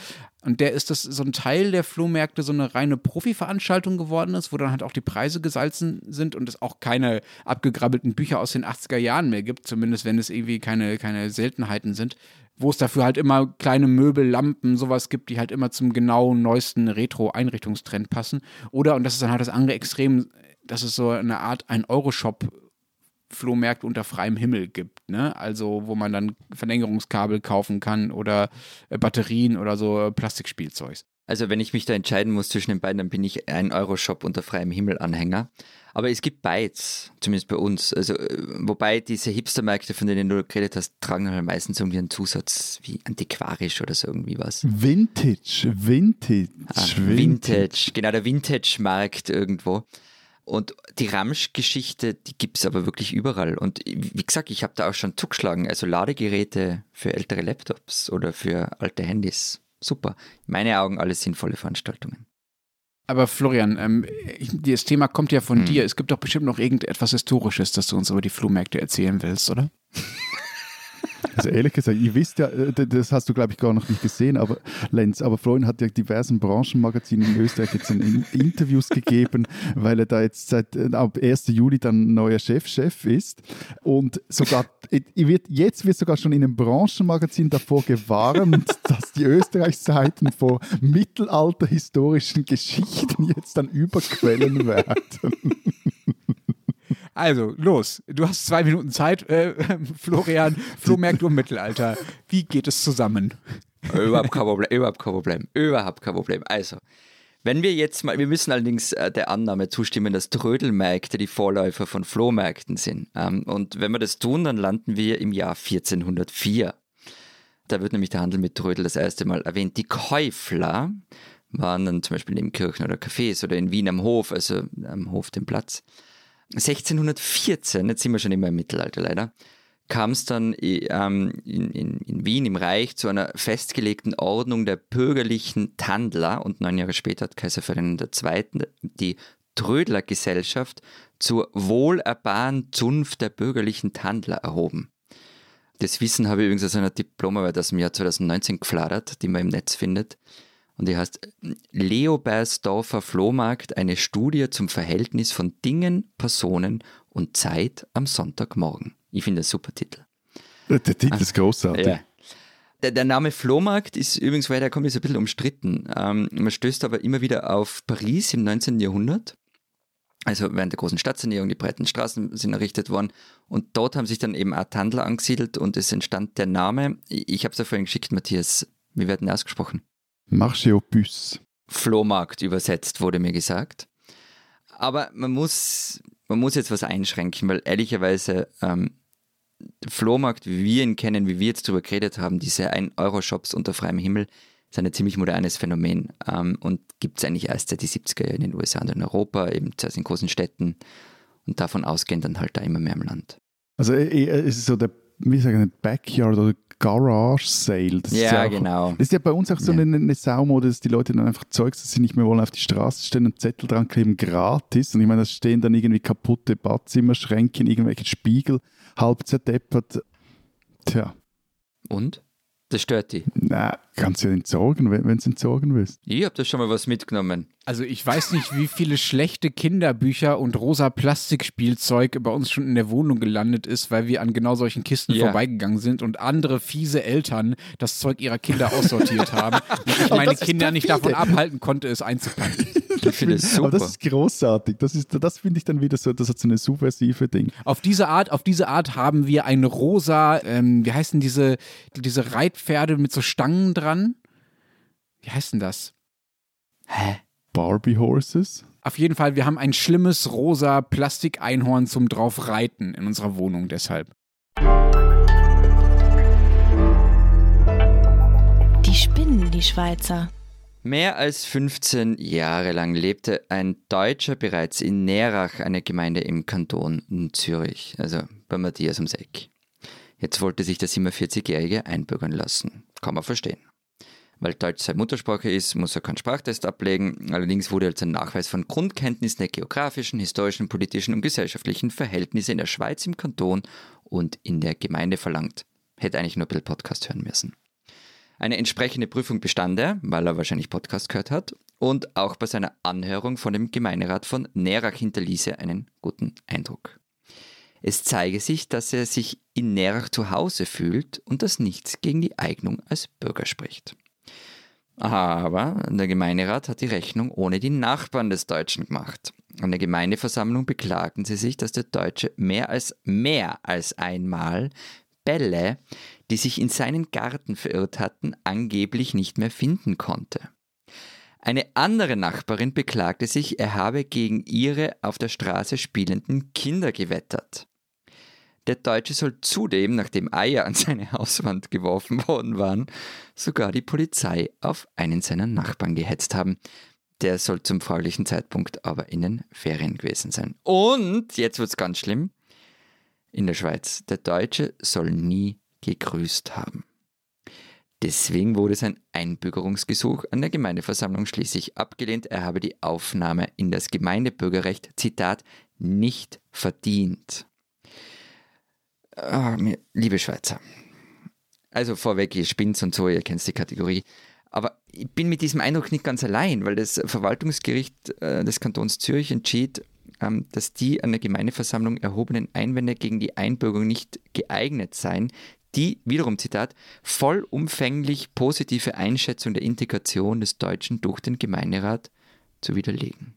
Und der ist, dass so ein Teil der Flohmärkte so eine reine Profi-Veranstaltung geworden ist, wo dann halt auch die Preise gesalzen sind und es auch keine abgegrabbelten Bücher aus den 80er Jahren mehr gibt, zumindest wenn es irgendwie keine, keine Seltenheiten sind wo es dafür halt immer kleine Möbel, Lampen, sowas gibt, die halt immer zum genau neuesten Retro-Einrichtungstrend passen. Oder, und das ist dann halt das andere Extrem, dass es so eine Art ein Euroshop Flohmärkte unter freiem Himmel gibt, ne? Also wo man dann Verlängerungskabel kaufen kann oder äh, Batterien oder so äh, Plastikspielzeugs. Also wenn ich mich da entscheiden muss zwischen den beiden, dann bin ich ein Euro-Shop unter freiem Himmel-Anhänger. Aber es gibt beides, zumindest bei uns. Also, äh, wobei diese Hipstermärkte, von denen du geredet hast, tragen halt meistens irgendwie einen Zusatz wie antiquarisch oder so irgendwie was. Vintage, Vintage, Ah, Vintage, genau, der Vintage-Markt irgendwo. Und die Ramsch-Geschichte, die gibt es aber wirklich überall. Und wie gesagt, ich habe da auch schon zugeschlagen. Also Ladegeräte für ältere Laptops oder für alte Handys. Super. In meinen Augen alles sinnvolle Veranstaltungen. Aber Florian, ähm, ich, das Thema kommt ja von dir. Es gibt doch bestimmt noch irgendetwas Historisches, das du uns über die Flohmärkte erzählen willst, oder? Also ehrlich gesagt, ihr wisst ja, äh, das hast du glaube ich gar noch nicht gesehen, aber Lenz, aber Florian hat ja diversen Branchenmagazinen in Österreich jetzt in Interviews gegeben, weil er da jetzt seit äh, ab 1. Juli dann neuer Chefchef ist und sogar wird, jetzt wird sogar schon in einem Branchenmagazin davor gewarnt, dass die Österreichseiten vor mittelalterhistorischen Geschichten jetzt dann überquellen werden. Also, los. Du hast zwei Minuten Zeit, äh, Florian. Flohmärkte und Mittelalter. Wie geht es zusammen? Überhaupt kein Problem, überhaupt kein Problem, überhaupt kein Problem. Also, wenn wir jetzt mal, wir müssen allerdings äh, der Annahme zustimmen, dass Trödelmärkte die Vorläufer von Flohmärkten sind. Ähm, und wenn wir das tun, dann landen wir im Jahr 1404. Da wird nämlich der Handel mit Trödel das erste Mal erwähnt. Die Käufler waren dann zum Beispiel neben Kirchen oder Cafés oder in Wien am Hof, also am Hof den Platz. 1614, jetzt sind wir schon immer im Mittelalter leider, kam es dann ähm, in, in, in Wien im Reich zu einer festgelegten Ordnung der bürgerlichen Tandler und neun Jahre später hat Kaiser Ferdinand II. die Trödlergesellschaft zur wohlerbahren Zunft der bürgerlichen Tandler erhoben. Das Wissen habe ich übrigens aus einer Diplomarbeit aus dem Jahr 2019 gefladert, die man im Netz findet. Und die heißt Leobersdorfer Flohmarkt, eine Studie zum Verhältnis von Dingen, Personen und Zeit am Sonntagmorgen. Ich finde das super Titel. Der Titel ist großartig. Ja. Der, der Name Flohmarkt ist übrigens, weil der kommt, ist ein bisschen umstritten. Ähm, man stößt aber immer wieder auf Paris im 19. Jahrhundert. Also während der großen Stadtsanierung, die breiten Straßen sind errichtet worden. Und dort haben sich dann eben auch Tandler angesiedelt und es entstand der Name. Ich habe es ja vorhin geschickt, Matthias. Wie wird denn ausgesprochen? Marché aux puces. Flohmarkt übersetzt, wurde mir gesagt. Aber man muss, man muss jetzt was einschränken, weil ehrlicherweise ähm, Flohmarkt, wie wir ihn kennen, wie wir jetzt darüber geredet haben, diese 1-Euro-Shops unter freiem Himmel, ist ein ziemlich modernes Phänomen ähm, und gibt es eigentlich erst seit die 70er Jahren in den USA und in Europa, eben zuerst in großen Städten und davon ausgehend dann halt da immer mehr im Land. Also äh, äh, es ist so der, wie sagen, Backyard oder Garage Sale. Das ja, ist ja auch, genau. Das ist ja bei uns auch so Ja. eine, eine Saumode, dass die Leute dann einfach Zeugs, das sie nicht mehr wollen, auf die Straße stellen und Zettel dran kleben, gratis. Und ich meine, da stehen dann irgendwie kaputte Badzimmerschränke, irgendwelche Spiegel, halb zerdeppert. Tja, Und? Das stört die. na, kannst du ja entsorgen, wenn du es entsorgen willst. Ich habe da schon mal was mitgenommen. Also ich weiß nicht, wie viele schlechte Kinderbücher und rosa Plastikspielzeug bei uns schon in der Wohnung gelandet ist, weil wir an genau solchen Kisten Ja. vorbeigegangen sind und andere fiese Eltern das Zeug ihrer Kinder aussortiert haben und ich Aber meine Kinder nicht davon abhalten konnte, es einzupacken. Ich finde es Aber super. das ist großartig. Das, ist, das finde ich dann wieder so, das hat so eine subversive Ding. Auf diese Art, auf diese Art haben wir ein rosa, ähm, wie heißen diese, diese Reitpferde mit so Stangen dran? Wie heißt denn das? Hä? Barbie Horses. Auf jeden Fall, wir haben ein schlimmes rosa Plastikeinhorn zum drauf reiten in unserer Wohnung deshalb. Die spinnen, die Schweizer. Mehr als 15 Jahre lang lebte ein Deutscher bereits in Nerach, eine Gemeinde im Kanton Zürich, also bei Matthias ums Eck. Jetzt wollte sich der 47-Jährige einbürgern lassen. Kann man verstehen. Weil Deutsch seine Muttersprache ist, muss er keinen Sprachtest ablegen. Allerdings wurde als ein Nachweis von Grundkenntnissen der geografischen, historischen, politischen und gesellschaftlichen Verhältnisse in der Schweiz, im Kanton und in der Gemeinde verlangt. Hätte eigentlich nur ein bisschen Podcast hören müssen. Eine entsprechende Prüfung bestand er, weil er wahrscheinlich Podcast gehört hat. Und auch bei seiner Anhörung von dem Gemeinderat von Nerach hinterließ er einen guten Eindruck. Es zeige sich, dass er sich in Nerach zu Hause fühlt und dass nichts gegen die Eignung als Bürger spricht. Aber der Gemeinderat hat die Rechnung ohne die Nachbarn des Deutschen gemacht. An der Gemeindeversammlung beklagten sie sich, dass der Deutsche mehr als mehr als einmal Bälle, die sich in seinen Garten verirrt hatten, angeblich nicht mehr finden konnte. Eine andere Nachbarin beklagte sich, er habe gegen ihre auf der Straße spielenden Kinder gewettert. Der Deutsche soll zudem, nachdem Eier an seine Hauswand geworfen worden waren, sogar die Polizei auf einen seiner Nachbarn gehetzt haben. Der soll zum fraglichen Zeitpunkt aber in den Ferien gewesen sein. Und, jetzt wird's ganz schlimm, in der Schweiz, der Deutsche soll nie gegrüßt haben. Deswegen wurde sein Einbürgerungsgesuch an der Gemeindeversammlung schließlich abgelehnt. Er habe die Aufnahme in das Gemeindebürgerrecht, Zitat, nicht verdient. Mir- liebe Schweizer, also vorweg, ihr spinnt und so, ihr kennt die Kategorie. Aber ich bin mit diesem Eindruck nicht ganz allein, weil das Verwaltungsgericht äh, des Kantons Zürich entschied, ähm, dass die an der Gemeindeversammlung erhobenen Einwände gegen die Einbürgerung nicht geeignet seien, die, wiederum Zitat, vollumfänglich positive Einschätzung der Integration des Deutschen durch den Gemeinderat zu widerlegen.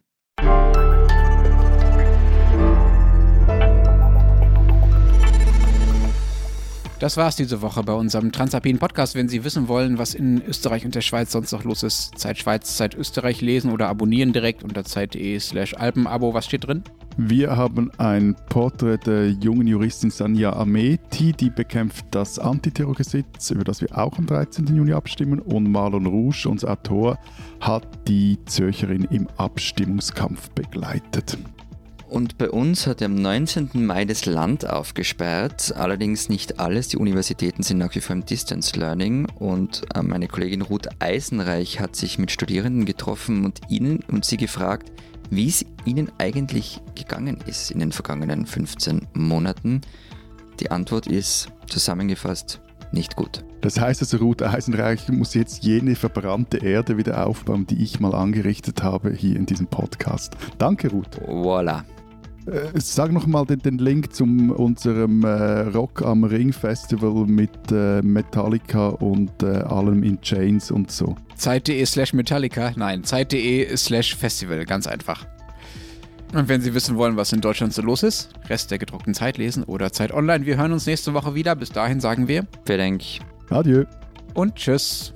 Das war's diese Woche bei unserem Transalpinen Podcast. Wenn Sie wissen wollen, was in Österreich und der Schweiz sonst noch los ist, Zeit Schweiz, Zeit Österreich lesen oder abonnieren direkt unter zeit.de slash Alpenabo. Was steht drin? Wir haben ein Porträt der jungen Juristin Sanja Ameti, die bekämpft das Antiterrorgesetz, über das wir auch am 13. Juni abstimmen. Und Marlon Rouge, unser Autor, hat die Zürcherin im Abstimmungskampf begleitet. Und bei uns hat am 19. Mai das Land aufgesperrt, allerdings nicht alles. Die Universitäten sind nach wie vor im Distance Learning und äh, meine Kollegin Ruth Eisenreich hat sich mit Studierenden getroffen und ihnen und sie gefragt, wie es ihnen eigentlich gegangen ist in den vergangenen 15 Monaten. Die Antwort ist zusammengefasst nicht gut. Das heißt also, Ruth Eisenreich muss jetzt jene verbrannte Erde wieder aufbauen, die ich mal angerichtet habe hier in diesem Podcast. Danke, Ruth. Voila. Äh, sag nochmal den, den Link zu unserem äh, Rock am Ring Festival mit äh, Metallica und äh, allem in Chains und so. Zeit.de slash Metallica. Nein, Zeit.de slash Festival. Ganz einfach. Und wenn Sie wissen wollen, was in Deutschland so los ist, Rest der gedruckten Zeit lesen oder Zeit online. Wir hören uns nächste Woche wieder. Bis dahin sagen wir Wer denkt, Adieu. und tschüss.